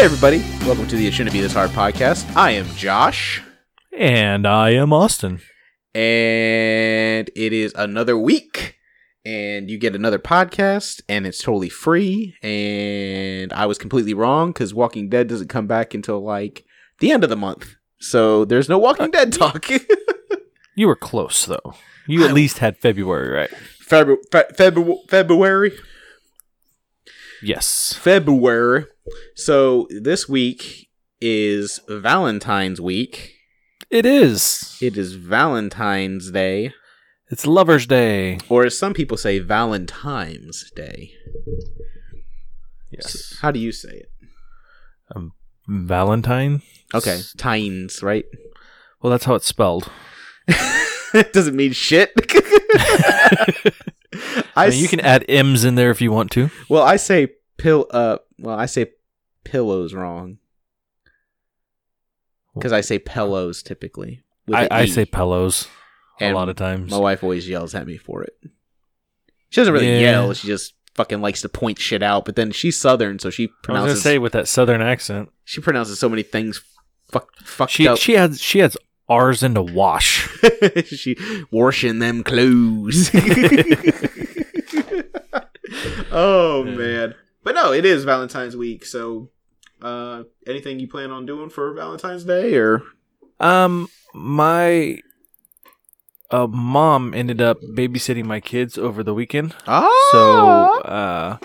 Hey, everybody. Welcome to the It Shouldn't Be This Hard podcast. I am Josh, And I am Austin. and it is another week, and you get another podcast, and it's totally free. And I was completely wrong because Walking Dead doesn't come back until like the end of the month. So there's no Walking uh, Dead talk. You were close though. You at least had February right. February, February, February. Yes. February. So this week is Valentine's week. It is. It is Valentine's Day, It's Lover's Day. or as some people say, Valentine's Day. Yes. How do you say it? Um, Valentine. Okay, tines, right? Well, that's how it's spelled. it doesn't mean shit. I I mean, you can add M's in there if you want to. well, I say pill. Uh, well, I say pillows wrong because I say pillows typically. I, E. say pillows a lot of times. My wife always yells at me for it. She doesn't really Yeah. yell. She just fucking likes to point shit out. But then she's southern, so she I was gonna pronounces say with that southern accent. she pronounces so many things fuck, fucked She up. she has she has R's into wash. she washing them clothes. oh man. But no, it is Valentine's week, so uh anything you plan on doing for Valentine's Day or Um, my uh, mom ended up babysitting my kids over the weekend. Oh So, uh,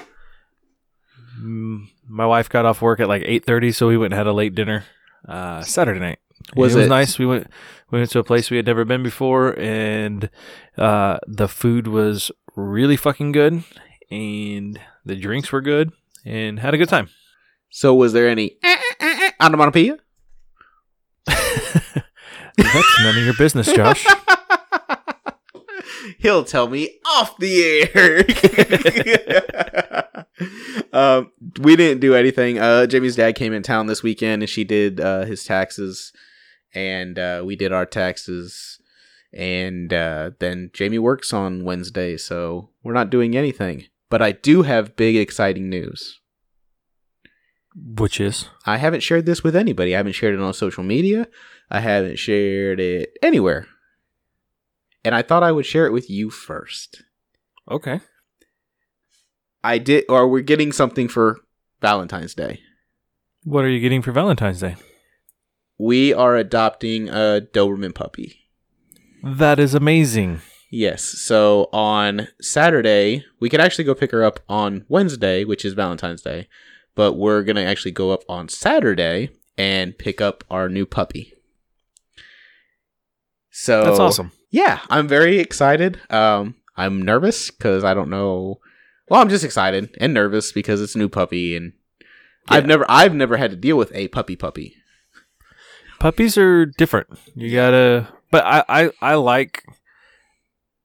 my wife got off work at like eight thirty, so we went and had a late dinner uh, Saturday night. Was it was it- nice? We went we went to a place we had never been before, and uh, the food was really fucking good, and the drinks were good, and had a good time. So was there any onomatopoeia? That's none of your business, Josh. He'll tell me off the air. um, we didn't do anything. Uh, Jamie's dad came in town this weekend, and she did uh, his taxes, and uh, we did our taxes. And uh, then Jamie works on Wednesday, so we're not doing anything. But I do have big, exciting news. Which is I haven't shared this with anybody. I haven't shared it on social media. I haven't shared it anywhere. And I thought I would share it with you first. okay. I did, or we're getting something for Valentine's Day. What are you getting for Valentine's Day? We are adopting a Doberman puppy. That is amazing. Yes. So on Saturday, we could actually go pick her up on Wednesday, which is Valentine's Day, but we're going to actually go up on Saturday and pick up our new puppy. So That's awesome. yeah, I'm very excited. Um, I'm nervous because I don't know. Well, I'm just excited and nervous because it's a new puppy, and I've never, I've never had to deal with a puppy puppy. Puppies are different. You gotta, but I, I, I like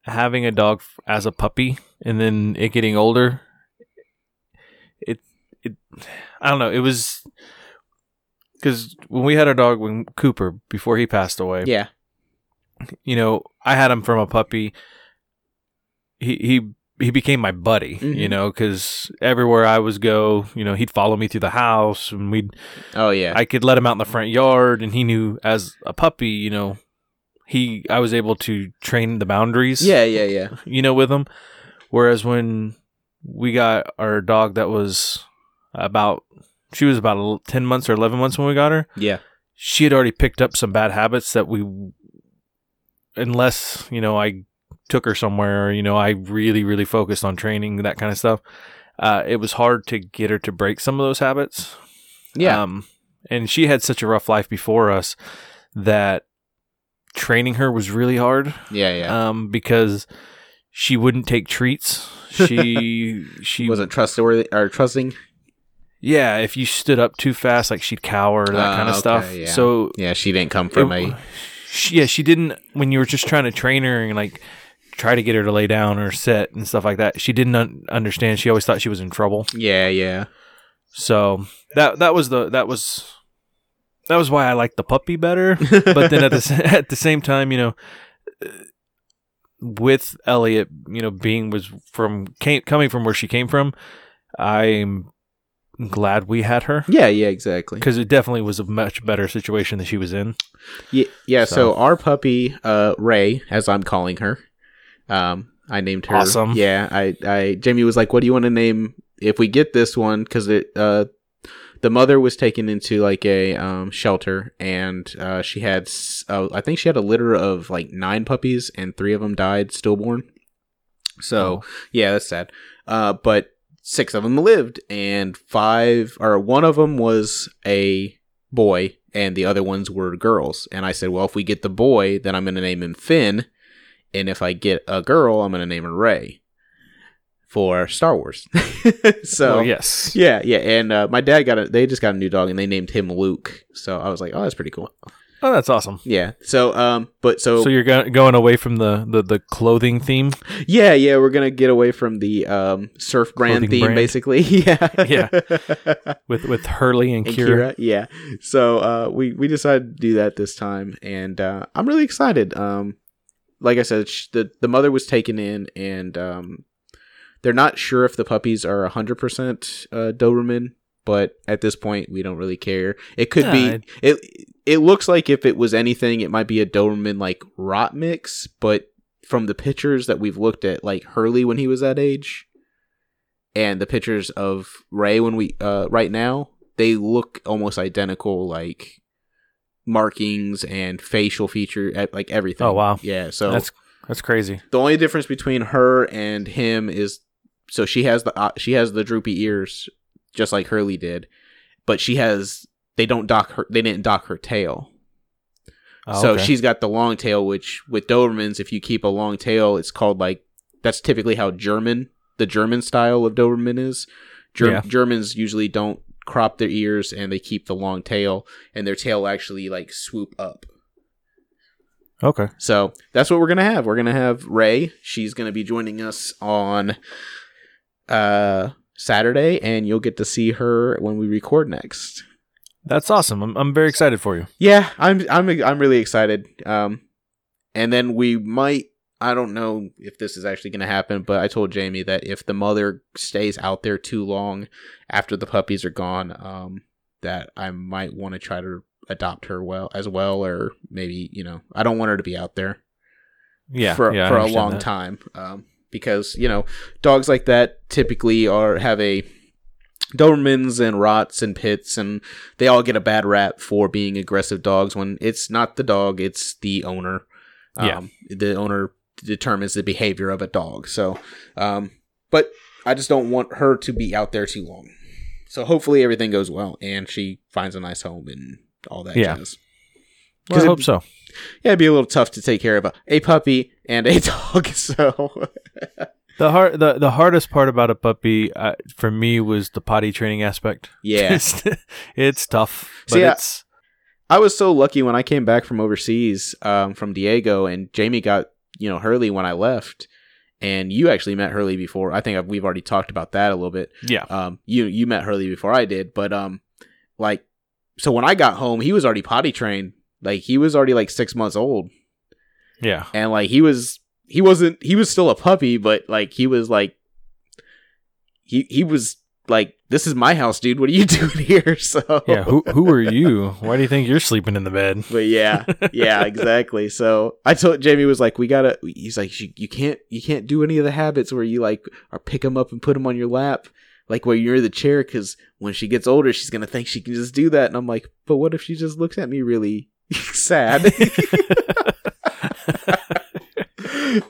having a dog as a puppy and then it getting older. It, it, I don't know. It was because when we had our dog, when Cooper, before he passed away, Yeah, you know, I had him from a puppy. He he he became my buddy, you Mhm. know, because everywhere I was go, you know, he'd follow me through the house, and we'd oh yeah, I could let him out in the front yard, and he knew as a puppy, you know, he I was able to train the boundaries, yeah, yeah, yeah. you know, with him. Whereas when we got our dog, that was about she was about ten months or eleven months when we got her. Yeah. She had already picked up some bad habits that we, unless you know, I took her somewhere, you know, I really really focused on training that kind of stuff. Uh, it was hard to get her to break some of those habits. Yeah. Um, and she had such a rough life before us that training her was really hard. yeah, yeah. Um, because she wouldn't take treats. She she wasn't trustworthy or trusting. yeah. If you stood up too fast, like she'd cower that Ah, kind of okay, stuff. yeah. So Yeah, she didn't come from it- a. she, yeah, she didn't when you were just trying to train her and like try to get her to lay down or sit and stuff like that. She didn't un- understand. She always thought she was in trouble. Yeah, yeah. So that that was the that was that was why I liked the puppy better. but then at the at the same time, you know, with Elliot, you know, being was from came coming from where she came from, I'm glad we had her Yeah, yeah, exactly. because it definitely was a much better situation that she was in. Yeah, yeah. So, So- our puppy, uh, Ray, as I'm calling her, um, I named her. Awesome. Yeah, I, I, Jamie was like, "What do you want to name if we get this one?" Because it, uh, the mother was taken into like a um shelter, and uh, she had, uh, I think she had a litter of like nine puppies, and three of them died stillborn. So Oh. yeah, that's sad. Uh, but six of them lived, and five or one of them was a boy, and the other ones were girls. And I said, well, if we get the boy, then I'm going to name him Finn, and if I get a girl, I'm going to name her Ray for Star Wars. so yes, yeah, yeah. And uh, my dad got a, they just got a new dog, and they named him Luke. So I was like, oh, that's pretty cool. oh, that's awesome. Yeah. So um, but so, So you're go- going away from the, the, the clothing theme. Yeah, yeah, we're gonna get away from the um, surf brand Clothing theme, brand. basically. Yeah, Yeah. with with Hurley and, and Kira. Kira, yeah. So uh, we we decided to do that this time, and uh, I'm really excited. Um, like I said, the the mother was taken in, and um, they're not sure if the puppies are 100 percent uh, Doberman, but at this point, we don't really care. It could Yeah, be it. It looks like if it was anything, it might be a Doberman like rot mix, but from the pictures that we've looked at, like Hurley when he was that age, and the pictures of Ray when we uh right now, they look almost identical, like markings and facial feature, like everything. Oh, wow. yeah. So That's that's crazy. the only difference between her and him is so she has the uh, she has the droopy ears just like Hurley did, but she has they don't dock her they didn't dock her tail. Oh, so okay. she's got the long tail which with Dobermans if you keep a long tail it's called like that's typically how German the German style of Doberman is. Ger- Yeah. Germans usually don't crop their ears and they keep the long tail and their tail actually like swoop up. okay. So that's what we're gonna have. We're gonna have Ray. She's gonna be joining us on uh Saturday, and you'll get to see her when we record next. That's awesome. I'm I'm very excited for you. Yeah, I'm I'm I'm really excited. Um, and then we might. I don't know if this is actually going to happen, but I told Jamie that if the mother stays out there too long after the puppies are gone, um, that I might want to try to adopt her well as well, or maybe you know I don't want her to be out there. Yeah, for yeah, for a long that. time um, because you know dogs like that typically are have a Dobermans and Rots and Pits and they all get a bad rap for being aggressive dogs when it's not the dog it's the owner Yeah. um, the owner determines the behavior of a dog so um, but I just don't want her to be out there too long so hopefully everything goes well and she finds a nice home and all that Yeah. jazz Well, I hope so. yeah, it'd be a little tough to take care of a, a puppy and a dog. So The hard the, the hardest part about a puppy uh, for me was the potty training aspect. yeah, it's, tough, but See, I- it's I was so lucky when I came back from overseas, um, from Diego, and Jamie got you know Hurley when I left, and you actually met Hurley before. I think I've, we've already talked about that a little bit. yeah. Um, you you met Hurley before I did, but um, like, so when I got home, he was already potty trained. Like he was already like six months old, Yeah. and like he was he wasn't he was still a puppy, but like he was like he he was like this is my house, dude. What are you doing here? So Yeah, who who are you? Why do you think you're sleeping in the bed? but yeah, yeah, exactly. So I told Jamie was like, we gotta. He's like, you, you can't, you can't do any of the habits where you like or pick them up and put them on your lap, like where you're in the chair, because when she gets older, she's gonna think she can just do that. And I'm like, but what if she just looks at me really sad?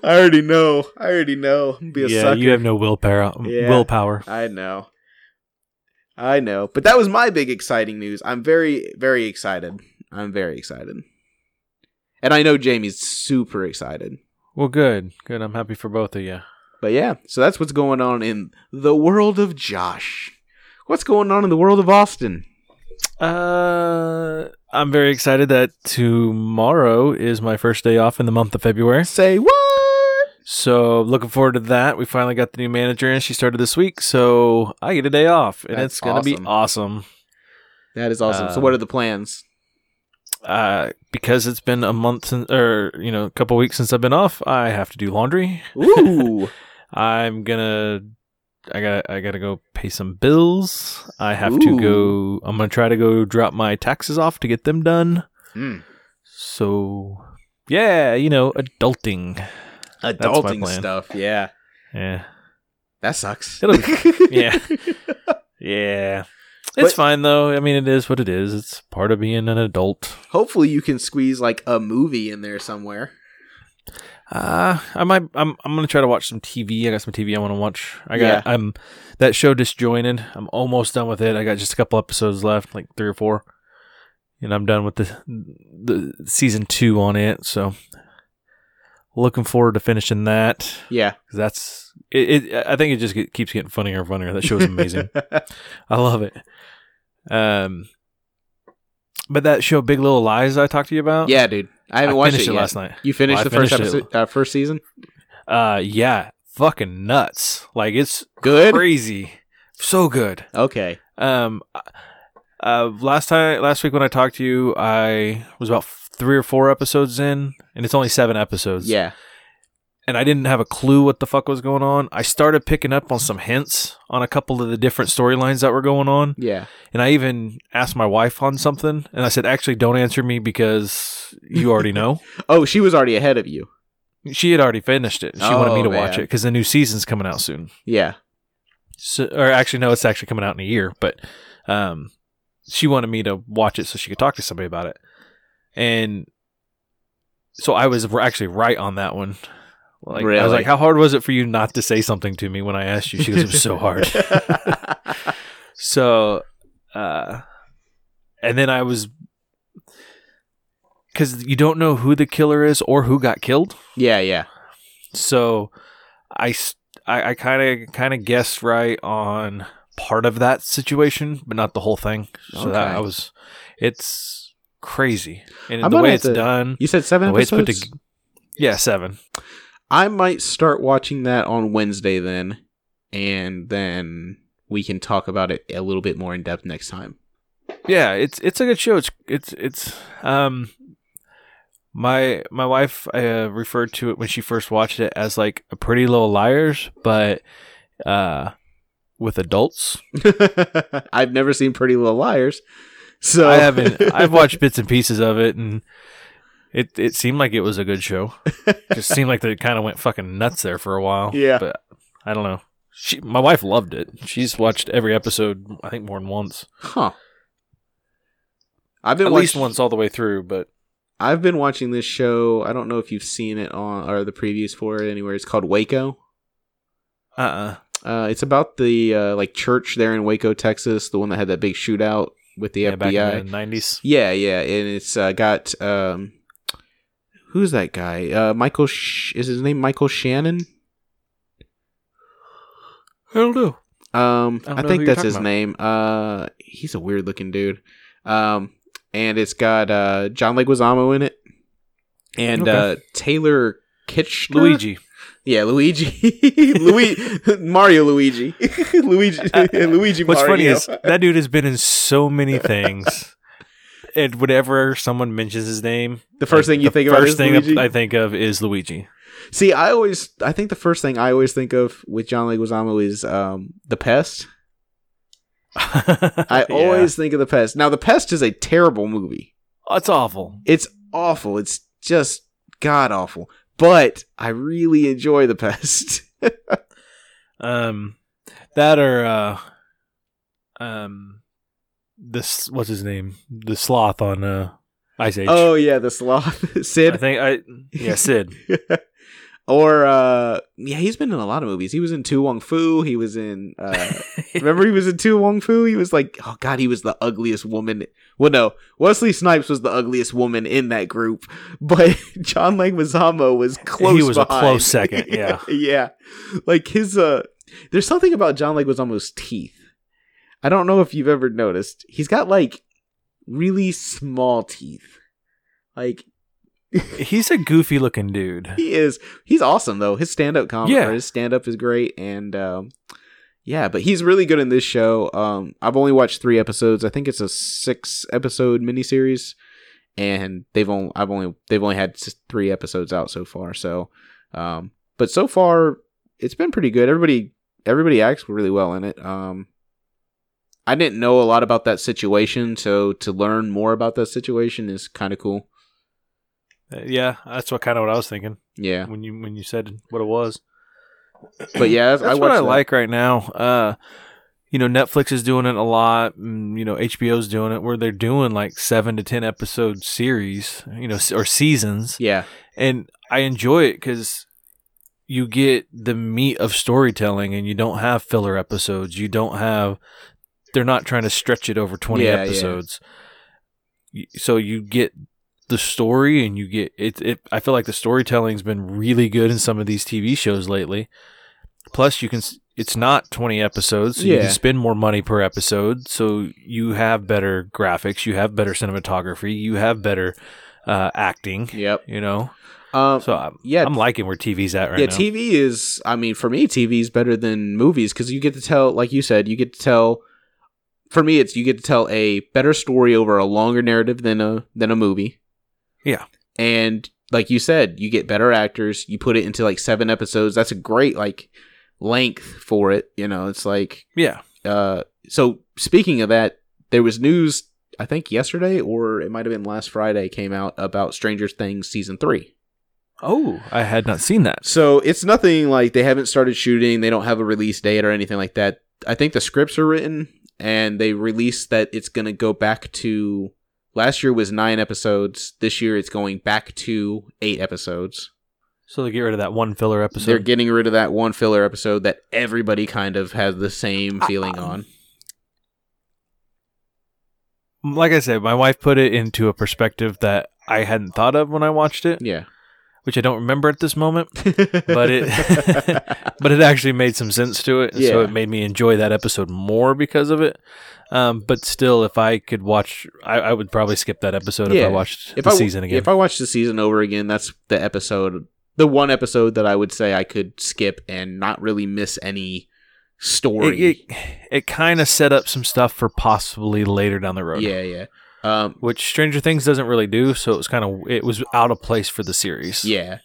I already know. I already know. Be a yeah, sucker. you have no willpower. Yeah. Willpower. I know. I know. But that was my big exciting news. I'm very, very excited. I'm very excited. And I know Jamie's super excited. Well, good, good. I'm happy for both of you. But yeah, so that's what's going on in the world of Josh. What's going on in the world of Austin? Uh, I'm very excited that tomorrow is my first day off in the month of February. Say what? So looking forward to that. We finally got the new manager and she started this week, so I get a day off, and That's it's gonna be awesome. awesome. That is awesome. so Um, what are the plans? Uh, because it's been a month since, or you know, a couple weeks since I've been off, I have to do laundry. Ooh. I'm gonna I got I got to go pay some bills. I have to go. I'm gonna try to go drop my taxes off to get them done. Mm. So yeah, you know, adulting. Adulting stuff. Yeah. Yeah, That sucks. It'll- yeah. yeah. It's But- fine though. I mean, it is what it is. It's part of being an adult. Hopefully you can squeeze like a movie in there somewhere. Uh, I might. I'm. I'm gonna try to watch some TV. I got some TV I want to watch. I got. Yeah. I'm that show disjointed. I'm almost done with it. I got just a couple episodes left, like three or four, and I'm done with the the season two on it. So, looking forward to finishing that. Yeah. 'Cause that's it, it. I think it just get, keeps getting funnier and funnier. That show's amazing. I love it. Um, but that show, Big Little Lies, I talked to you about. yeah, dude. I I haven't watched finished it it, last night. You finished Well, the first finished it. episode, uh, first season. Uh, yeah, fucking nuts. Like it's Good. crazy, so good. Okay. Um, uh, last time, last week when I talked to you, I was about three or four episodes in, and it's only seven episodes. Yeah. and I didn't have a clue what the fuck was going on. I started picking up on some hints on a couple of the different storylines that were going on, Yeah. and I even asked my wife on something, and I said, "Actually, don't answer me because you already know." Oh, she was already ahead of you. she had already finished it. She wanted me Oh, to watch it because the new season's coming out soon. Yeah. So, or actually, no, it's actually coming out in a year. But um, she wanted me to watch it so she could talk to somebody about it, and so I was actually right on that one. Like I was like, "How hard was it for you not to say something to me when I asked you?" She goes, "It was so hard." so, uh, and then I was because you don't know who the killer is or who got killed. yeah. Yeah. So I I kind of kind of guessed right on part of that situation, but not the whole thing. So that I was it's crazy. And I'm the way it's to- done, You said seven the it's put episodes. to, yeah, 7. I might start watching that on Wednesday then, and then we can talk about it a little bit more in depth next time. Yeah, it's it's a good show. It's it's it's um my my wife uh, referred to it when she first watched it as like a Pretty Little Liars, but uh with adults. I've never seen Pretty Little Liars, so I haven't. I've watched bits and pieces of it, and it it seemed like it was a good show. Just seemed like they kind of went fucking nuts there for a while. Yeah. but I don't know. She, my wife loved it. She's watched every episode. I think more than once. huh? I've been At watch- least once all the way through. But I've been watching this show. I don't know if you've seen it on or the previews for it anywhere. It's called Waco. uh, uh Uh, it's about the uh, like church there in Waco, Texas, the one that had that big shootout with the yeah, FBI. in the nineties. Yeah, yeah, and it's uh, got um, who's that guy? Uh, Michael Sh- is his name Michael Shannon? I don't know. Um, I I, think that's his about. name. Uh, he's a weird looking dude. Um, and it's got uh John Leguizamo in it, and Okay. uh Taylor Kitsch, Luigi. Yeah, Luigi, Luigi, Mario, Luigi, Luigi, Luigi. What's funny Mario. is that dude has been in so many things. And whenever someone mentions his name, the first like, thing you think about first thing Luigi. I think of is Luigi. See, I always, I think the first thing I always think of with John Leguizamo is um, the Pest. I Yeah. always think of the Pest. Now, the Pest is a terrible movie. Oh, it's awful. It's awful. It's just god awful. But I really enjoy the Pest. Um, that or uh, um, this what's his name? The sloth on uh Ice Age. oh yeah, the sloth, Sid. I think I yeah Sid. or uh, yeah, he's been in a lot of movies. He was in To Wong Foo. He was in. Uh, remember, he was in To Wong Foo. He was like, oh god, he was the ugliest woman. Well, no, Wesley Snipes was the ugliest woman in that group, but John Leguizamo was close. He was a close second, yeah. yeah. Like his uh, there's something about John Leguizamo's teeth. I don't know if you've ever noticed. He's got like really small teeth. Like He's a goofy looking dude. he is he's awesome though his stand-up comedy Yeah. his stand-up is great and um yeah but he's really good in this show um i've only watched three episodes i think it's a six episode miniseries and they've only i've only they've only had three episodes out so far so um but so far it's been pretty good everybody everybody acts really well in it. Um, I didn't know a lot about that situation, so to learn more about that situation is kind of cool. Uh, yeah, that's what kind of what I was thinking Yeah, when you when you said what it was. but yeah, That's I what I that. like right now. Uh, you know, Netflix is doing it a lot. And, you know, HBO's doing it where they're doing like seven to ten episode series, you know, or seasons, Yeah, and I enjoy it because you get the meat of storytelling, and you don't have filler episodes. You don't have. They're not trying to stretch it over twenty Yeah, yeah. episodes. Y So you get the story, and you get it. It. I feel like the storytelling's been really good in some of these TV shows lately. Plus, you can. It's not twenty episodes, so you can spend more money per episode. So you have better graphics, you have better cinematography, you have better uh, acting. yep. You know, Um, so I'm, yeah, I'm liking where TV's at right yeah, now. Yeah, TV is. I mean, for me, TV is better than movies because you get to tell, like you said, you get to tell. For me, it's you get to tell a better story over a longer narrative than a than a movie. Yeah. and like you said, you get better actors. You put it into like seven episodes. That's a great like length for it. You know, it's like yeah, uh. So speaking of that, there was news. I think yesterday or it might have been last Friday came out about Stranger Things season three. Oh, I had not seen that. So it's nothing like they haven't started shooting. They don't have a release date or anything like that. I think the scripts are written and they released that it's going to go back to last year was nine episodes. This year it's going back to eight episodes. So they get rid of that one filler episode. They're getting rid of that one filler episode that everybody kind of has the same feeling Uh, on. like I said, my wife put it into a perspective that I hadn't thought of when I watched it, Yeah. Which I don't remember at this moment. But it, but it actually made some sense to it, and so it made me enjoy that episode more because of it. Um, but still, if I could watch, I, I would probably skip that episode if I watched if the I season again. if I watch the season over again, that's the episode, the one episode that I would say I could skip and not really miss any story. it it, it kind of set up some stuff for possibly later down the road. yeah, yeah, um, which Stranger Things doesn't really do. So it was kind of it was out of place for the series. yeah.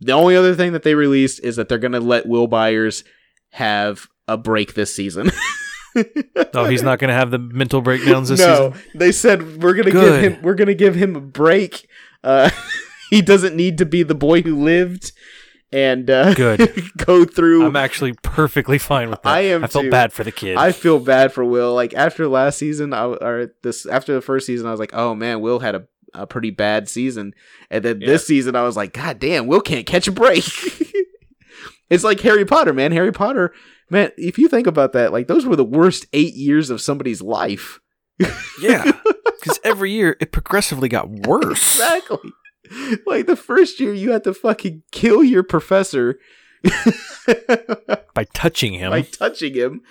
The only other thing that they released is that they're gonna let Will Byers have a break this season. Oh, he's not going to have the mental breakdowns this no, season. they said we're gonna give him we're gonna give him a break. Uh, he doesn't need to be the boy who lived and uh, Good. go through. I'm actually perfectly fine with that. I am I felt too. bad for the kid. I feel bad for Will. Like after last season, I, or this after the first season, I was like, oh man, Will had a, a pretty bad season, and then Yeah. this season, I was like, god damn, Will can't catch a break. it's like Harry Potter, man. Harry Potter, man. If you think about that, like those were the worst eight years of somebody's life. yeah, because every year it progressively got worse. Exactly. Like the first year, you had to fucking kill your professor By touching him, by touching him.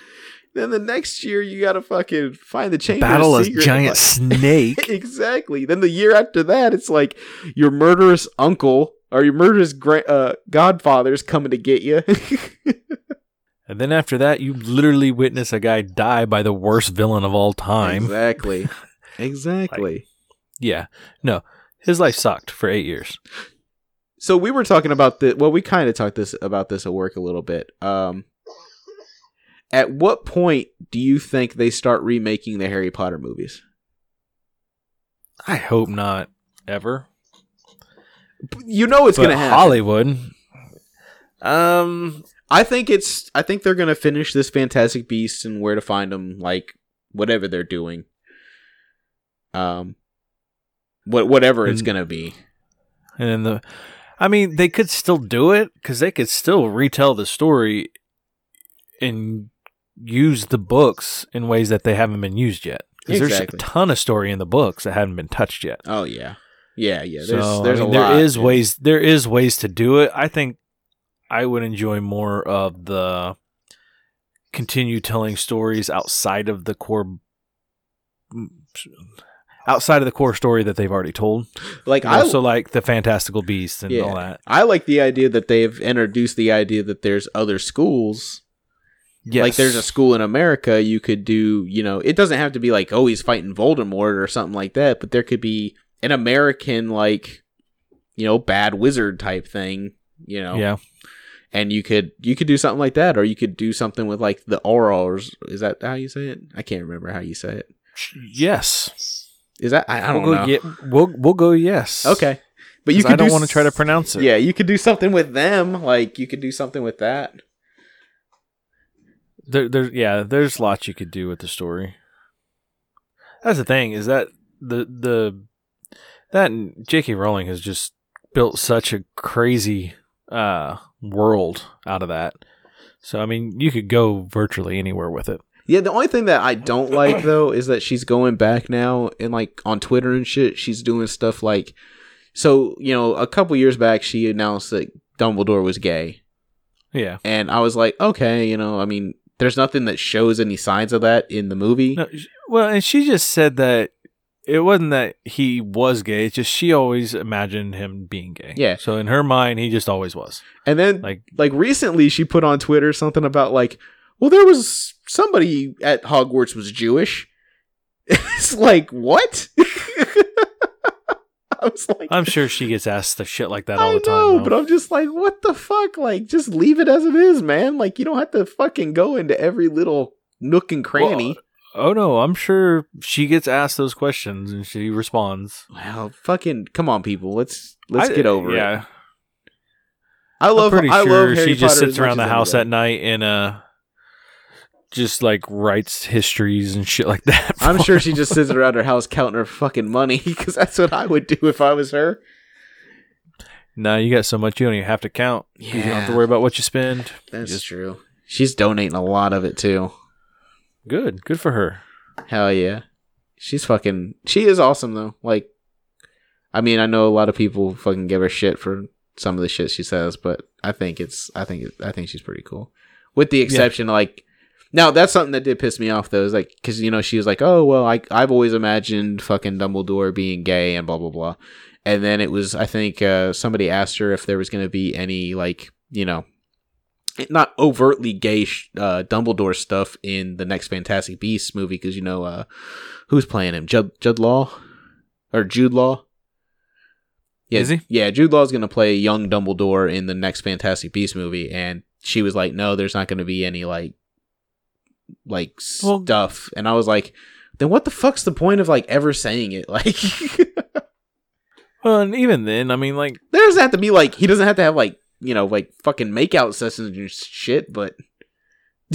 Then the next year, you gotta fucking find the chamber. of battle a giant snake. exactly. Then the year after that, it's like your murderous uncle or your murderous gra- uh, godfather's coming to get you. and then after that, you literally witness a guy die by the worst villain of all time. exactly. Exactly. Yeah, no, his life sucked for eight years. so we were talking about the well, we kind of talked this about this at work a little bit. Um, at what point do you think they start remaking the Harry Potter movies? I hope not ever. You know it's gonna happen. Hollywood. Um, I think it's. I think they're gonna finish this Fantastic Beasts and Where to Find Them, like whatever they're doing. Um, what whatever it's gonna be. and then the, I mean, they could still do it because they could still retell the story and use the books in ways that they haven't been used yet. Because Exactly. there's a ton of story in the books that haven't been touched yet. Oh yeah, yeah, yeah. There's so there's I mean, a lot. there is yeah. ways. There is ways to do it. I think I would enjoy more of the continue telling stories outside of the core. Outside of the core story that they've already told, Like You know, I so like the fantastical beasts and Yeah. all that. I like the idea that they've introduced the idea that there's other schools. Yes. Like there's a school in America you could do, you know, it doesn't have to be like, oh, he's fighting Voldemort or something like that, but there could be an American like, you know, bad wizard type thing, you know. Yeah. and you could you could do something like that, or you could do something with like the aurors. Is that how you say it? I can't remember how you say it. Yes. Is that I, I don't we'll know. Go ye- we'll we'll go yes. okay, but you could I don't do want to s- try to pronounce it. Yeah, you could do something with them. Like you could do something with that. There, there, yeah. There's lots you could do with the story. That's the thing is that the the that J.K. Rowling has just built such a crazy uh world out of that. So I mean, you could go virtually anywhere with it. Yeah, the only thing that I don't like though is that she's going back now and like on Twitter and shit, she's doing stuff like so, you know, a couple years back she announced that Dumbledore was gay. Yeah. And I was like, okay, you know, I mean, there's nothing that shows any signs of that in the movie. No, well, and she just said that it wasn't that he was gay. It's just she always imagined him being gay. Yeah. So in her mind, he just always was. And then Like, like recently she put on Twitter something about like, well, there was somebody at Hogwarts was Jewish. it's like, what? I was like, I'm sure she gets asked the shit like that all I the time. know, though. but I'm just like, what the fuck? Like, just leave it as it is, man. Like, you don't have to fucking go into every little nook and cranny. oh no, I'm sure she gets asked those questions and she responds. Well, fucking, come on, people. Let's let's I- get over it. yeah, I love. I'm pretty I love sure Harry she just sits around the house at night and uh, just like writes histories and shit like that. I'm sure she just sits around her house counting her fucking money because that's what I would do if I was her. No, you got so much you don't even have to count. You don't have to worry about what you spend. That's Just- true. She's donating a lot of it too. Good, good for her. Hell yeah. She's fucking she is awesome though. Like I mean, I know a lot of people fucking give her shit for some of the shit she says, but I think it's I think it, I think she's pretty cool. With the exception like now that's something that did piss me off though, is like cuz you know she was like, "Oh, well, I I've always imagined fucking Dumbledore being gay and blah blah blah." And then it was I think uh somebody asked her if there was going to be any like, you know, not overtly gay sh- uh, Dumbledore stuff in the next Fantastic Beasts movie because you know uh, who's playing him Judd Judd Law or Jude Law. Yeah, Is he? Yeah, Jude Law's gonna play young Dumbledore in the next Fantastic Beasts movie, and she was like, "No, there's not gonna be any like like Well- stuff." And I was like, "Then what the fuck's the point of like ever saying it?" Like, Well, and even then, I mean, like, there doesn't have to be like he doesn't have to have like you know like fucking makeout sessions and shit, but.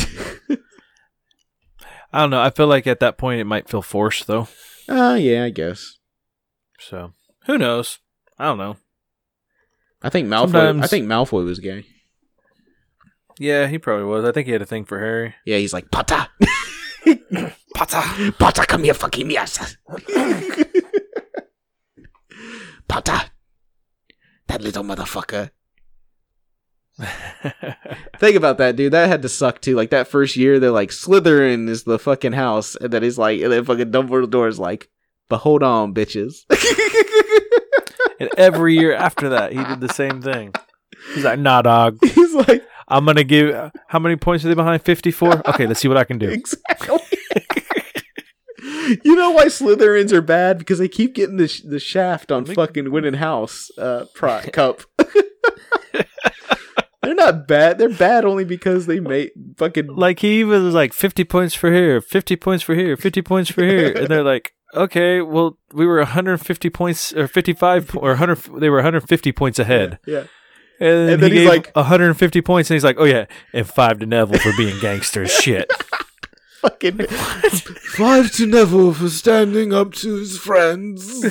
I don't know. I feel like at that point it might feel forced, though. Uh yeah, I guess. So who knows? I don't know. I think Malfoy. Sometimes- I think Malfoy was gay. Yeah, he probably was. I think he had a thing for Harry. Yeah, he's like Potter, Potter. Potter, come here, fucking yes. Potter, that little motherfucker. Think about that, dude. That had to suck too. Like that first year, they're like Slytherin is the fucking house, and then he's like, and then fucking Dumbledore's like, but hold on, bitches. and every year after that, he did the same thing. He's like, "Nah, dog. he's like, I'm gonna give. How many points are they behind? Fifty-four. Okay, let's see what I can do." exactly. you know why Slytherins are bad because they keep getting the sh- the shaft on Make- fucking winning house uh pri- cup. They're not bad. They're bad only because they made fucking Like he was like fifty points for here, fifty points for here, fifty points for here, and they're like, "Okay, well, we were 150 points or 55 po- or 100. They were 150 points ahead." Yeah. And, And he then he's gave like- 150 points, and he's like, "Oh yeah, and five to Neville for being gangsters." Shit. Fucking five to Neville for standing up to his friends.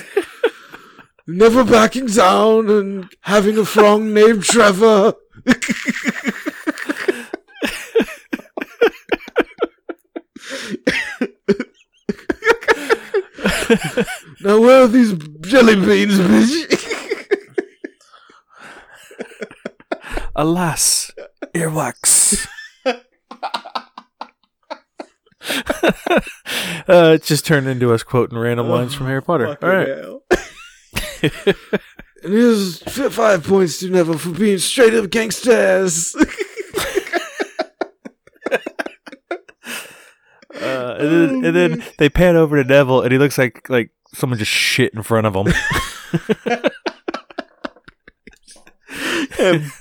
Never backing down and having a throng named Trevor. now where are these jelly beans, bitch? Alas, earwax. uh, it just turned into us quoting random lines from Harry Potter. All Fucking right. hell. and here's five points to Neville for being straight up gangsters. Uh, and, then, and then they pan over to Neville, and he looks like like someone just shit in front of him.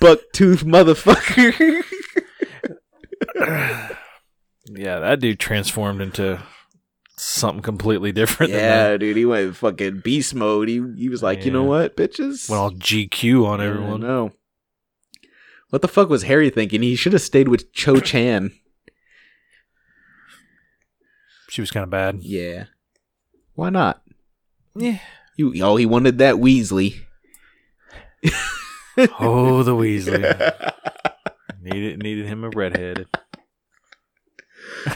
Buck tooth motherfucker. yeah, that dude transformed into something completely different. than yeah, dude, he went fucking beast mode. He he was like, you know what, bitches? went all GQ on Yeah, everyone. No. What the fuck was Harry thinking? He should have stayed with Cho Chan. She was kind of bad. Yeah. Why not? Yeah. You oh, he wanted that Weasley. Oh, the Weasley needed needed him a redhead.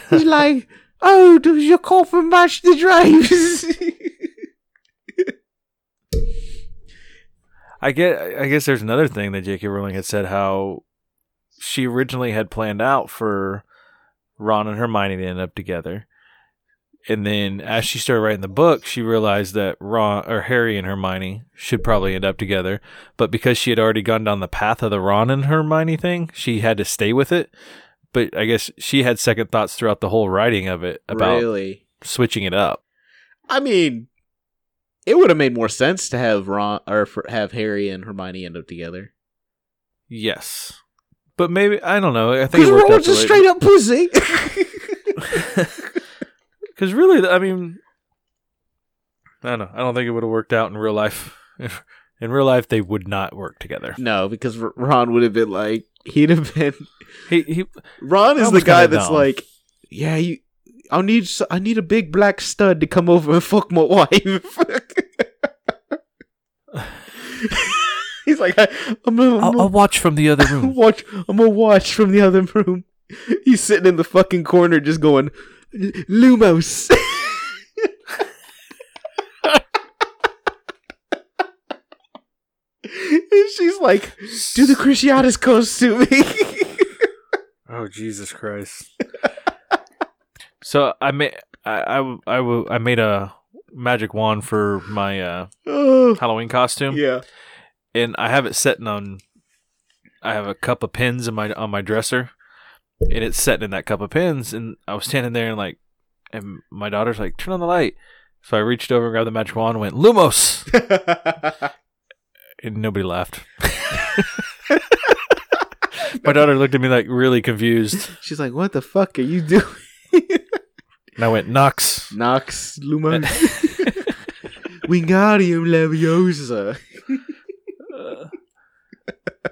He's like, oh, does your coffin match the drapes? I get. I guess there's another thing that J.K. Rowling had said how she originally had planned out for Ron and Hermione to end up together, and then as she started writing the book, she realized that Ron or Harry and Hermione should probably end up together. But because she had already gone down the path of the Ron and Hermione thing, she had to stay with it. But I guess she had second thoughts throughout the whole writing of it about really? switching it up. I mean, it would have made more sense to have Ron or have Harry and Hermione end up together. Yes. But maybe I don't know. I think Because it worked Ron's a straight up pussy. Because really, I mean, I don't know. I don't think it would have worked out in real life. In real life, they would not work together. no, because Ron would have been like, he'd have been. He, he Ron is the guy that's like, yeah, you. I need I need a big black stud to come over and fuck my wife. He's like, I, I'm gonna, I'm I'll, gonna I'll watch from the other room. watch. I'm gonna watch from the other room. He's sitting in the fucking corner, just going, Lumos. and she's like, do the Cruciatus coast to me. Oh Jesus Christ! so I made I I I made a magic wand for my uh, oh, Halloween costume, yeah. and I have it sitting on. I have a cup of pins in my on my dresser, and it's sitting in that cup of pins. And I was standing there and like, and my daughter's like, "Turn on the light." So I reached over and grabbed the magic wand and went Lumos, and nobody laughed. my daughter looked at me like really confused, She's like, what the fuck are you doing? and I went Nox. Nox Lumos. Wingardium Leviosa. Uh,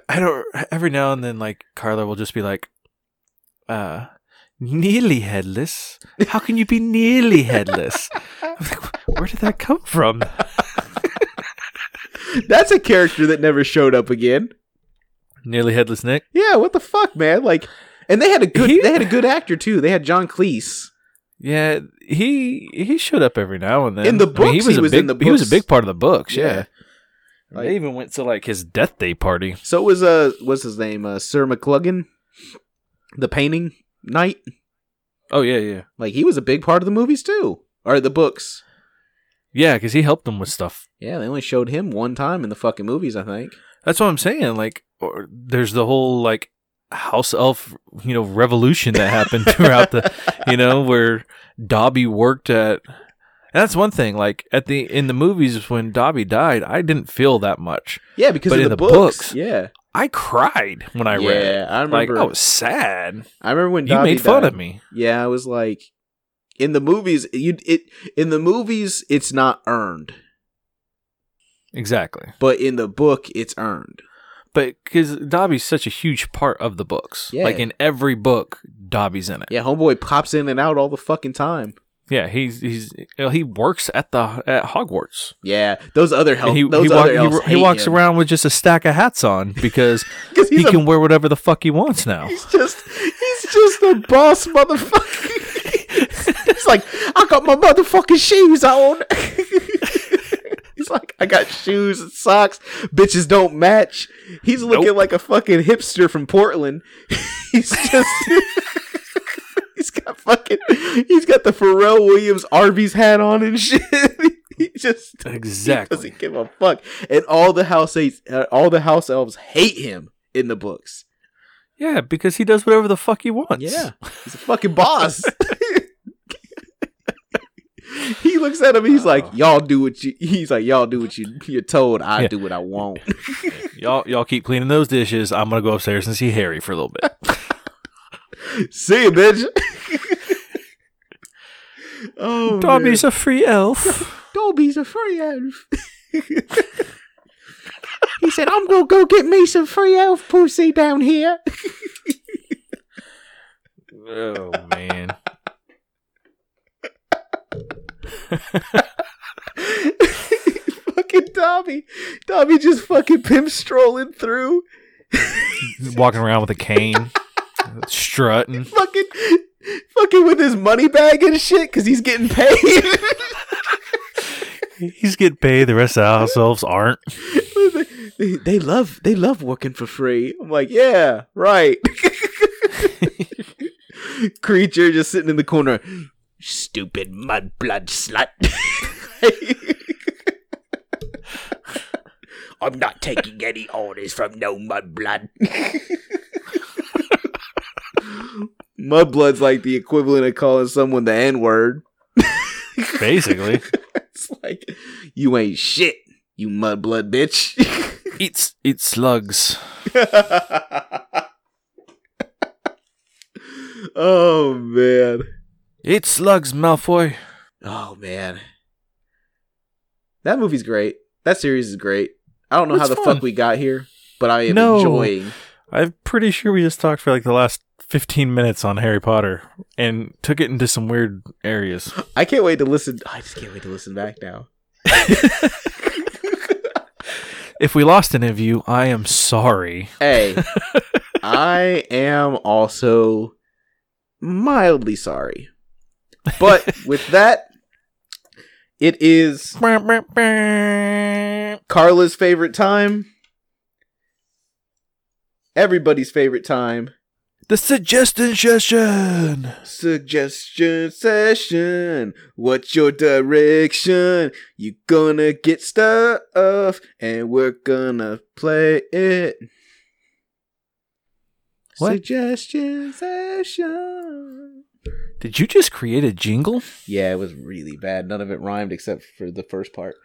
I don't. Every now and then, like Carla will just be like, "Uh, nearly headless. How can you be nearly headless?" I'm like, Where did that come from? That's a character that never showed up again. Nearly headless Nick. Yeah, what the fuck, man? Like, and they had a good, He- they had a good actor too. They had John Cleese. Yeah, he he showed up every now and then In the I mean, books, he was he a was big in the books. he was a big part of the books. Yeah, Yeah. they even went to like his death day party. So it was uh, what's his name? Uh, Sir McCluggin, the painting knight. Oh yeah, yeah, Like he was a big part of the movies too, or the books. yeah, because he helped them with stuff. Yeah, they only showed him one time in the fucking movies, I think. That's what I'm saying. Like, or, there's the whole like house elf, you know, revolution that happened throughout the, you know, where Dobby worked at. And that's one thing. Like at the in the movies when Dobby died, I didn't feel that much. Yeah, because But in, in the, the books, books, yeah, I cried when I read it. yeah, I Like remember. I was sad. I remember when You Dobby made fun died. of me. Yeah, I was like, in the movies, you it in the movies it's not earned, Exactly. but in the book it's earned. But because Dobby's such a huge part of the books. Yeah. Like in every book, Dobby's in it. Yeah, homeboy pops in and out all the fucking time. Yeah, he's he's he works at the at Hogwarts. Yeah, those other help. He those he, walk- other he, elves he walks him. around with just a stack of hats on because he a- can wear whatever the fuck he wants now. He's just he's just a boss motherfucker. he's like, I got my motherfucking shoes on. he's like, I got shoes and socks. Bitches don't match. He's looking Nope. like a fucking hipster from Portland. he's just He's got fucking he's got the Pharrell Williams Arby's hat on and shit. he just Exactly. he doesn't give a fuck. And all the house uh, all the house elves hate him in the books. Yeah, because he does whatever the fuck he wants. Yeah, he's a fucking boss. he looks at him. He's like, "Y'all do what you." He's like, "Y'all do what you you're told. I Yeah. do what I want." y'all y'all keep cleaning those dishes. I'm gonna go upstairs and see Harry for a little bit. See you, bitch. oh, Dobby's a free elf. Dobby's a free elf. he said, "I'm gonna go get me some free elf pussy down here." oh man. fucking Dobby, Dobby just fucking pimp strolling through, Walking around with a cane, strutting. fucking, fucking with his money bag and shit because he's getting paid. He's getting paid. The rest of ourselves aren't. they, they love they love working for free. I'm like, yeah, right. Kreacher just sitting in the corner. Stupid mudblood slut. I'm not taking any orders from no mudblood. Mudblood's like the equivalent of calling someone the N word. Basically, It's like you ain't shit, you mudblood bitch. eats eat slugs. oh man. Eat slugs, Malfoy. Oh man. That movie's great. That series is great. I don't know It's how the fun. fuck we got here, but I am No. enjoying. I'm pretty sure we just talked for like the last 15 minutes on Harry Potter and took it into some weird areas. I can't wait to listen. I just can't wait to listen back now. If we lost any of you, I am sorry. Hey, I am also mildly sorry. But with that, it is Carla's favorite time. Everybody's favorite time. The suggestion session. Suggestion session. What's your direction? You gonna get stuff and we're gonna play it. What? Suggestion session. Did you just create a jingle? Yeah, it was really bad. None of it rhymed except for the first part.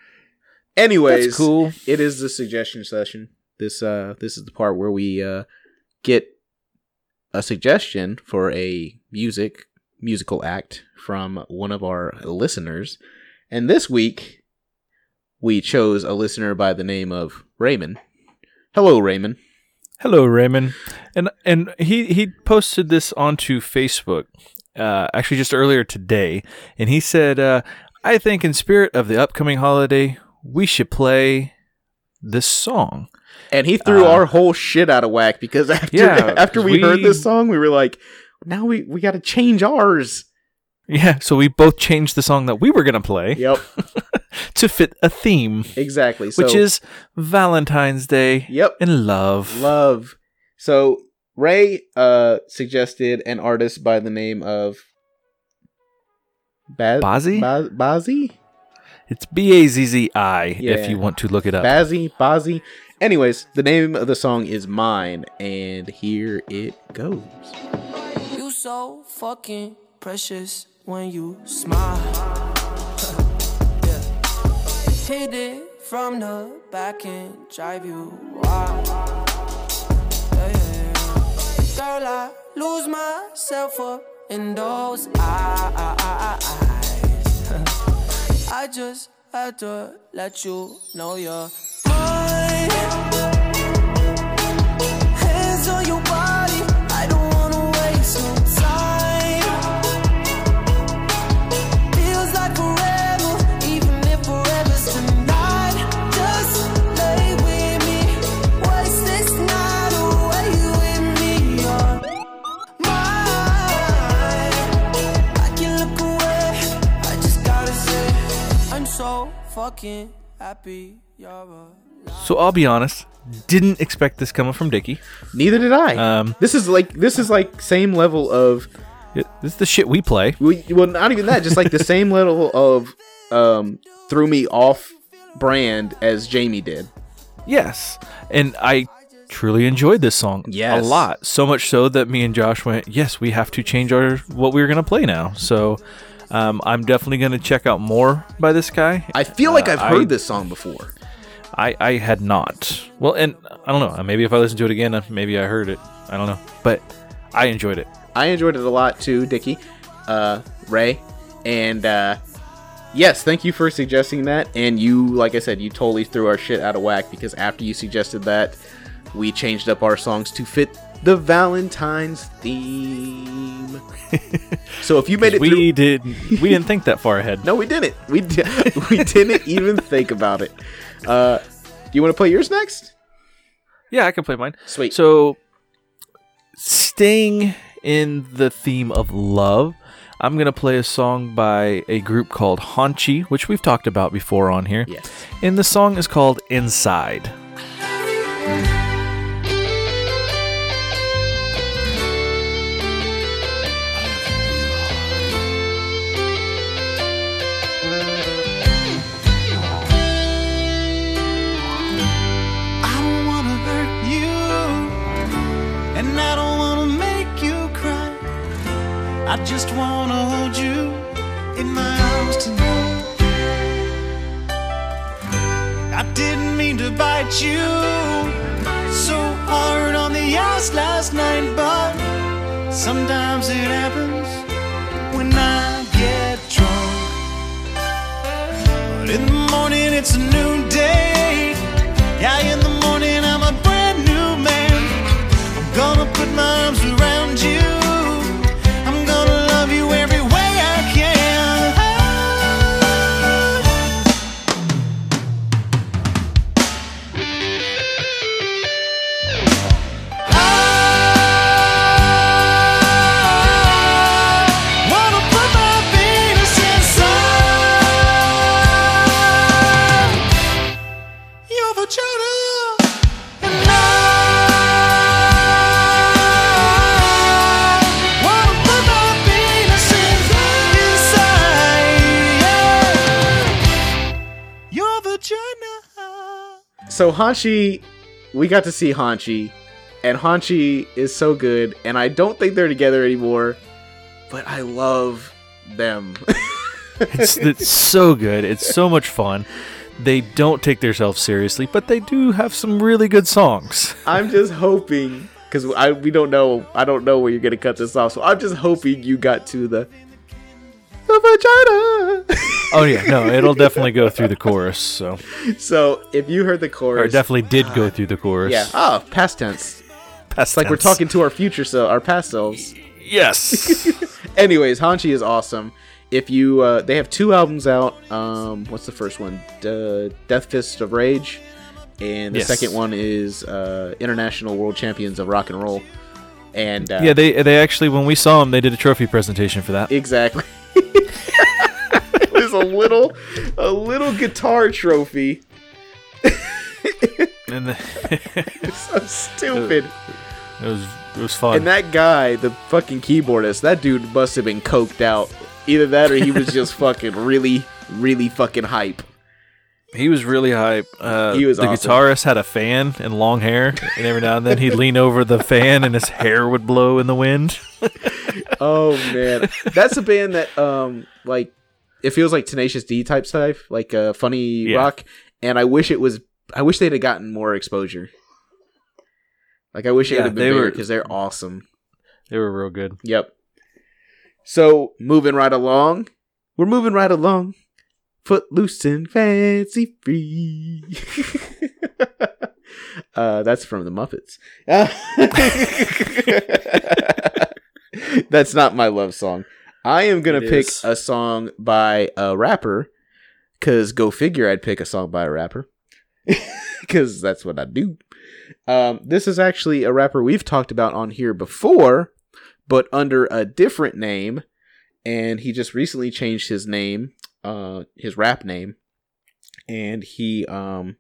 Anyways, That's cool. it is the suggestion session. This uh this is the part where we uh get a suggestion for a music musical act from one of our listeners. And this week we chose a listener by the name of Raymond. Hello Raymond. Hello, Raymond. And and he he posted this onto Facebook, uh, actually just earlier today, and he said, uh, "I think in spirit of the upcoming holiday, we should play this song." And he threw Uh, our whole shit out of whack because after Yeah, after we, we- heard this song we were like now we we got to change ours. Yeah, so we both changed the song that we were gonna play Yep, to fit a theme, exactly. So, which is Valentine's Day yep, and love. love. So Ray uh suggested an artist by the name of Baz- Bazzi? Baz- Bazzi? It's B A Z Z I Yeah. if you want to look it up. Bazzi? Bazzi? Anyways, the name of the song is Mine, and here it goes. You so fucking precious when you smile. yeah. Hit it from the back and drive you wild. Yeah, yeah, yeah. Girl, I lose myself up in those eyes. I just had to let you know you're mine. Fucking happy you're alive. So I'll be honest, didn't expect this coming from Dicky. Neither did I. Um, this is like this is like same level of it- this is the shit we play. we, well not even that just like the same level of um threw me off brand as Jamie did. Yes, and I truly enjoyed this song Yes. a lot. So much so that me and Josh went, "Yes, we have to change our what we were gonna play now." So Um, I'm definitely gonna check out more by this guy. I feel like Uh, I've heard I- this song before. I, I had not. Well, and I don't know. Maybe if I listen to it again, uh, maybe I heard it. I don't know. But I enjoyed it. I enjoyed it a lot too, Dicky, uh, Ray, and uh, yes, thank you for suggesting that. And you, like I said, you totally threw our shit out of whack because after you suggested that, we changed up our songs to fit the Valentine's theme. so if you made it through, We did. We didn't think that far ahead. no, we didn't. We di- we didn't even think about it. Uh, do you want to play yours next? Yeah, I can play mine. Sweet. So, staying in the theme of love, I'm gonna play a song by a group called Hanshi, which we've talked about before on here. Yes. And the song is called Inside. Just wanna Hanshi, we got to see Hanshi, and Hanshi is so good, and I don't think they're together anymore, but I love them. It's, it's so good. It's so much fun. They don't take themselves seriously, but they do have some really good songs. I'm just hoping because I we don't know I don't know where you're gonna cut this off, so I'm just hoping you got to the the vagina. Oh yeah, no, it'll definitely go through the chorus. So, so if you heard the or chorus, it definitely did go through the chorus. yeah, oh, past tense. Past It's like we're talking to our future self, our past selves. Yes. Anyways, Hanshi is awesome. If you, uh, they have two albums out. Um, what's the first one? D- Death Fist of Rage, and the Yes. second one is uh, International World Champions of Rock and Roll. And uh, yeah, they they actually when we saw them, they did a trophy presentation for that. exactly. a little, a little guitar trophy. And the, So stupid. it was it was fun. And that guy, the fucking keyboardist, that dude must have been coked out. Either that or he was just fucking really, really fucking hype. he was really hype. Uh, He was the awesome. guitarist had a fan and long hair, and every now and then he'd lean over the fan, and his hair would blow in the wind. Oh man, that's a band that um like it feels like Tenacious D type stuff, like uh, funny Yeah. rock. And I wish it was. I wish they'd have gotten more exposure. Like I wish it Yeah, would have been they bigger because they're awesome. They were real good. Yep. So moving right along, we're moving right along. Footloose and fancy free. uh, that's from the Muppets. that's not my love song. I am gonna It pick is. a song by a rapper. Cause go figure, I'd pick a song by a rapper. Cause that's what I do. Um, this is actually a rapper we've talked about on here before but under a different name. And he just recently changed his name, uh, his rap name, and he um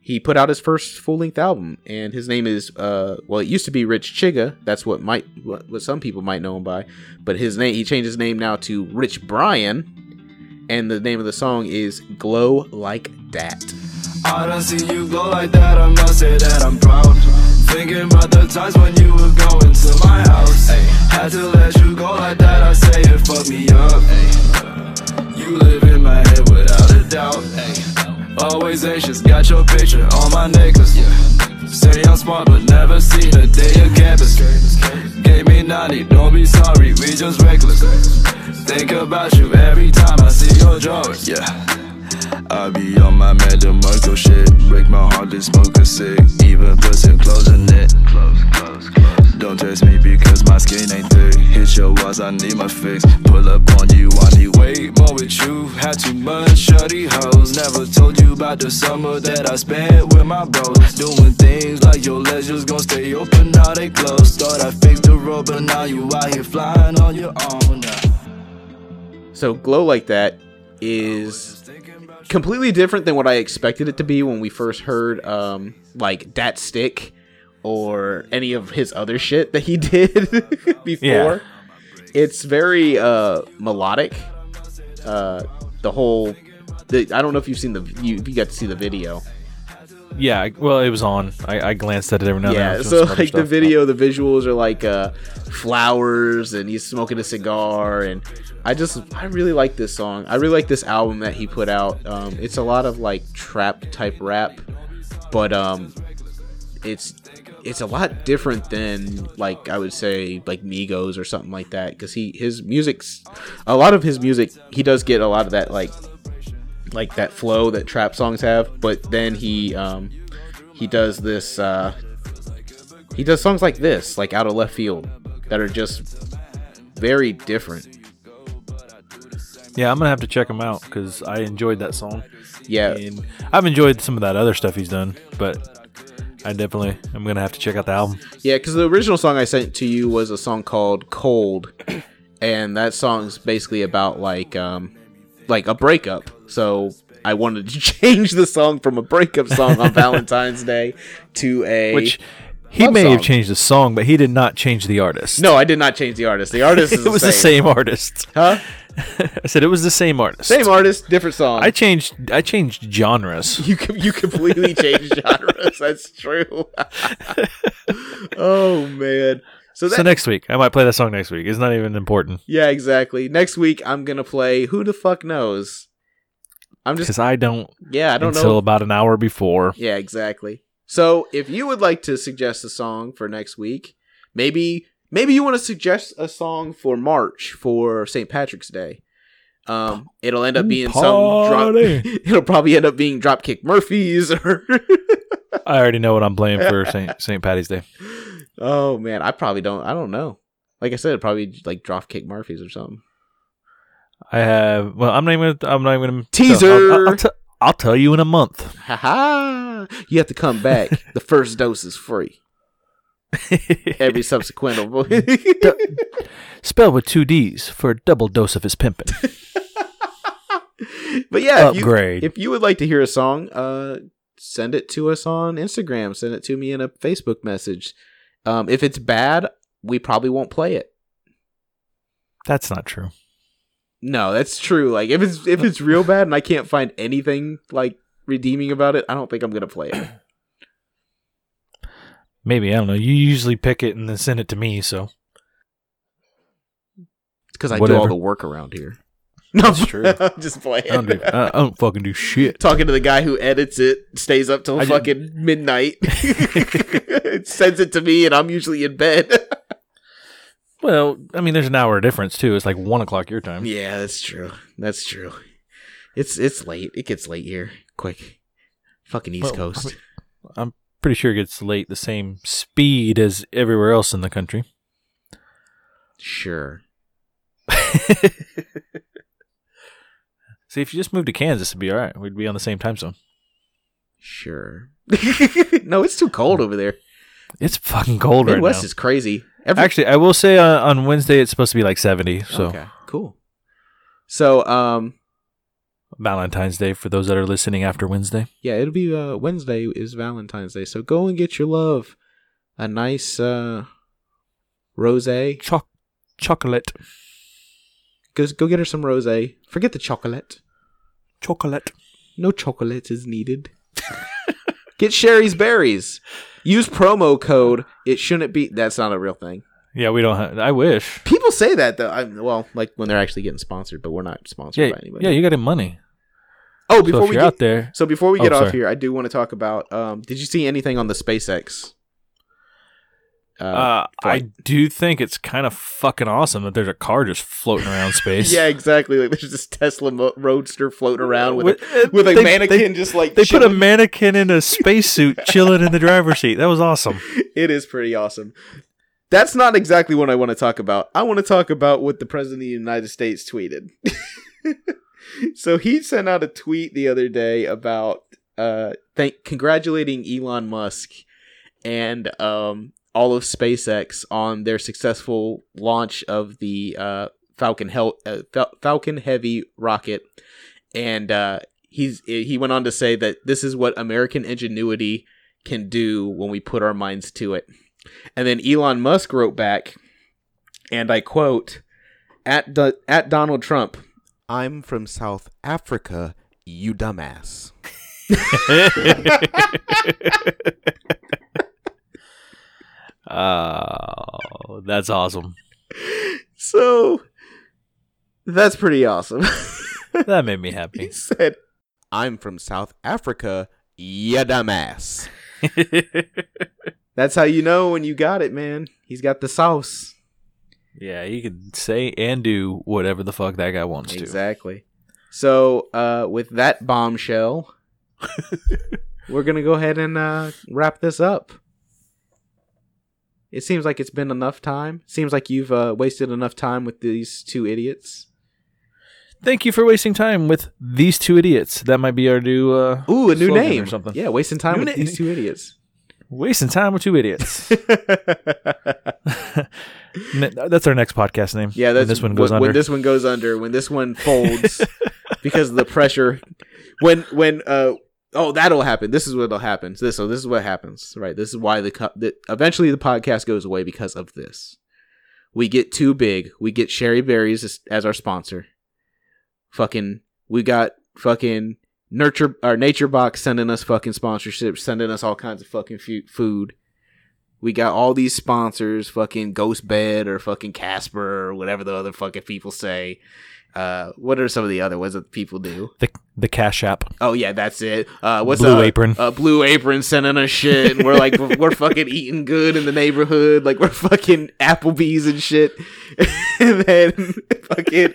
he put out his first full-length album and his name is uh, well it used to be Rich Chigga that's what might what, what, some people might know him by. But his name he changed his name now to rich brian and the name of the song is glow like that. I don't see you glow like that. I must say that i'm proud. Thinking about the times when you were going to my house. Hey. had to let you go like that. I say it fucked me up. Hey. you live in my head without a doubt. Hey. Always anxious, got your picture on my necklace. Say I'm smart, but never seen a day of campus. Gave me 90, don't be sorry, we just reckless. Think about you every time I see your drawers. Yeah. I be on my Madam Marco shit. Break my heart to smoke a cig. Even some clothes it. Close, close, close. Don't test me because my skin ain't thick. Hit your walls, I need my fix. Pull up on you, I need way more with you. Had too much shorty hoes. Never told you about the summer that I spent with my bros. Doing things like your legs just gon' stay open, now they close. Thought I fixed the road, but now you out here flying on your own now. So glow like that is completely different than what I expected it to be when we first heard um like Dat Stick or any of his other shit that he did before. Yeah. It's very uh melodic. Uh the whole the, I don't know if you've seen the you, you got to see the video. Yeah, well, it was on. I, I glanced at it every now and then. Yeah, so doing some like the stuff. video, the visuals are like uh flowers and he's smoking a cigar and I just I really like this song. I really like this album that he put out. Um it's a lot of like trap type rap, but um it's it's a lot different than like I would say like Migos or something like that cuz he his music's a lot of his music he does get a lot of that like like that flow that trap songs have, but then he um he does this uh he does songs like this, like out of left field, that are just very different. Yeah, I'm gonna have to check him out because I enjoyed that song. Yeah, And I've enjoyed some of that other stuff he's done, but I definitely I'm gonna have to check out the album. yeah, because the original song I sent to you was a song called "Cold," and that song's basically about like um like a breakup. So I wanted to change the song from a breakup song on Valentine's Day to a Which he may have changed the song, but he did not change the artist. no, I did not change the artist. The artist is it was the same artist. huh? I said it was the same artist. Same artist, different song. I changed. I changed genres. You you completely changed genres. That's true. oh man. So that So next week, I might play that song next week. It's not even important yeah, exactly. Next week I'm gonna play Who the fuck knows. I'm just because I don't yeah I don't know. until know. about an hour before. Yeah, exactly. So if you would like to suggest a song for next week, maybe maybe you want to suggest a song for March for St. Patrick's Day. Um, it'll end up being some drop. It'll probably end up being Dropkick Murphys or. I already know what I'm playing for Saint Saint Patty's Day. Oh man, I probably don't. I don't know. Like I said, probably like Dropkick Murphys or something. I have. Well, I'm not even. Gonna, I'm not even. Gonna Teaser! I'll, I'll, I'll, t- I'll tell you in a month. Ha ha! You have to come back. the first dose is free. Every subsequent. Spell with two D's for a double dose of his pimping. but yeah, if you, Upgrade. if you would like to hear a song, uh, send it to us on Instagram. Send it to me in a Facebook message. Um, if it's bad, we probably won't play it. That's not true. No, that's true. Like if it's if it's real bad and I can't find anything like redeeming about it, I don't think I'm gonna play it. Maybe I don't know. You usually pick it and then send it to me. So it's because I do all the work around here. No, That's true. I'm just playing. I don't, do, I, I don't fucking do shit. Talking to the guy who edits it, stays up till I ju- fucking midnight, sends it to me, and I'm usually in bed. Well, I mean, there's an hour difference too. It's like one o'clock your time. yeah, that's true. That's true. It's it's late. It gets late here. Quick, fucking East Well, Coast. I'm pretty sure it gets late the same speed as everywhere else in the country. Sure. See, if you just moved to Kansas, it'd be all right. We'd be on the same time zone. Sure. no, it's too cold over there. It's fucking cold right now. Midwest is crazy. Every- Actually, I will say uh, on Wednesday it's supposed to be like 70. So okay, cool. So, um, Valentine's Day for those that are listening after Wednesday. yeah, it'll be uh Wednesday is Valentine's Day. So go and get your love a nice uh rosé. Choc- chocolate. Go go get her some rosé. Forget the chocolate. Chocolate. No chocolate is needed. get Shari's berries. Use promo code. It shouldn't be. That's not a real thing. Yeah, we don't have. I wish. People say that though. I, well, like when they're actually getting sponsored, but we're not sponsored Yeah, by anybody. yeah, you got him money. Oh, before if we get out there, so before we Oh, get off sorry. here, I do want to talk about. Um, did you see anything on the SpaceX? Uh, uh, I do think it's kind of fucking awesome that there's a car just floating around space. yeah, exactly. Like there's this Tesla mo- Roadster floating around with With- a, with a they- mannequin they- just like They put a mannequin in a spacesuit chilling in the driver's seat. That was awesome. it is pretty awesome. That's not exactly what I want to talk about. I want to talk about what the president of the United States tweeted. so he sent out a tweet the other day about uh thank congratulating Elon Musk and um all of SpaceX on their successful launch of the uh Falcon Hel- uh, Fal- Falcon Heavy rocket and uh he's he went on to say that this is what American ingenuity can do when we put our minds to it. And then Elon Musk wrote back, and I quote, at, Do- at Donald Trump, I'm from South Africa, you dumbass. Oh, that's awesome. So that's pretty awesome. That made me happy. he said, I'm from South Africa, you dumbass. That's how you know when you got it, man. He's got the sauce. yeah, he could say and do whatever the fuck that guy wants to. Exactly. So, uh, with that bombshell, we're gonna go ahead and uh, wrap this up. It seems like it's been enough time. Seems like you've uh, wasted enough time with these two idiots. Thank you for wasting time with these two idiots. That might be our new uh Ooh, a new name or something. Yeah, wasting time New with na- these two idiots. Wasting time with two idiots. That's our next podcast name. yeah, when this one goes when, under. when this one goes under. When this one folds because of the pressure. When when uh oh that'll happen. This is what'll happen. This so this is what happens. Right. This is why the, co- the eventually the podcast goes away because of this. We get too big. We get Shari Berries as, as our sponsor. Fucking we got fucking nurture our nature box sending us fucking sponsorships, sending us all kinds of fucking fu- food. We got all these sponsors, fucking Ghost Bed or fucking Casper or whatever the other fucking people say. Uh, what are some of the other ones that people do? the the Cash App. Oh yeah, that's it. Uh, what's Blue uh, Apron. Uh, Blue Apron sending us shit, and we're like we're, we're fucking eating good in the neighborhood, like we're fucking Applebee's and shit. and then fucking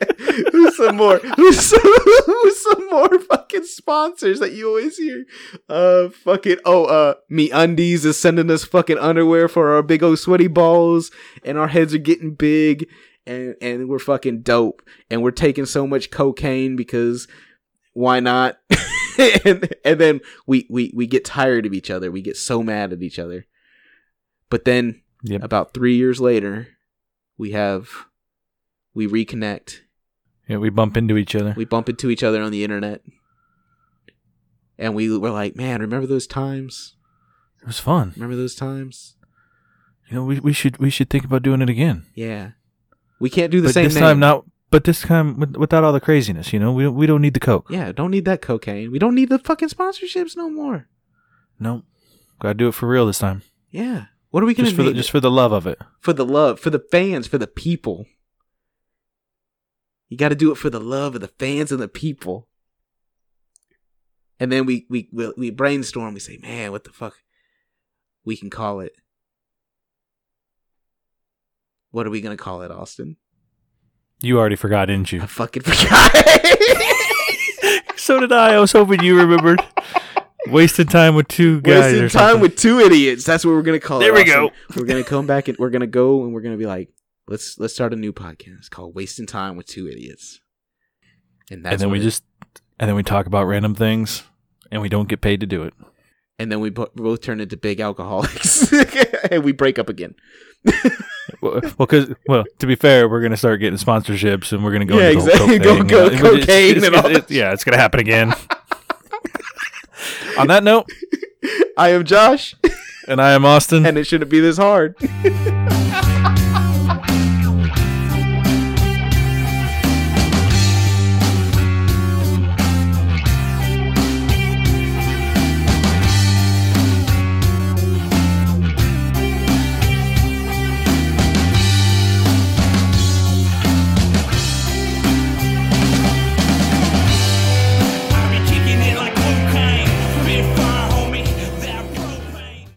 who's some more? Who's some, who's some more fucking sponsors that you always hear? Uh, fucking oh, uh, Me Undies is sending us fucking underwear for our big old sweaty balls, and our heads are getting big. And, and we're fucking dope, and we're taking so much cocaine because why not? and, and then we, we, we get tired of each other. We get so mad at each other. But then Yep. about three years later, we have, we reconnect. Yeah, we bump into each other. We bump into each other on the internet. And we were like, man, remember those times? It was fun. Remember those times? You know, we, we should we should think about doing it again. Yeah. We can't do the but same this name. time not. But this time with, without all the craziness. You know, we don't, we don't need the coke. Yeah, don't need that cocaine. We don't need the fucking sponsorships no more. No, gotta do it for real this time. Yeah. What are we gonna Just for the, just for the love of it. for the love, for the fans, for the people. You got to do it for the love of the fans and the people. And then we we, we brainstorm. We say, "Man, what the fuck? We can call it. What are we gonna call it, Austin? You already forgot, didn't you? I fucking forgot. so did I. I was hoping you remembered. Wasting time with two guys. Wasting or time something. with two idiots. That's what we're gonna call There it. There we Austin. go. We're gonna come back and we're gonna go and we're gonna be like, let's let's start a new podcast called "Wasting Time with Two Idiots." And that's and then we it- just and then we talk about random things, and we don't get paid to do it. and then we bo- both turn into big alcoholics and we break up again. Well, because well, to be fair, we're gonna start getting sponsorships, and we're gonna go Yeah, into exactly. Go- go- thing, it's- cocaine it's- and all it's- yeah, it's gonna happen again. On that note, I am Josh, and I am Austin. and it shouldn't be this hard.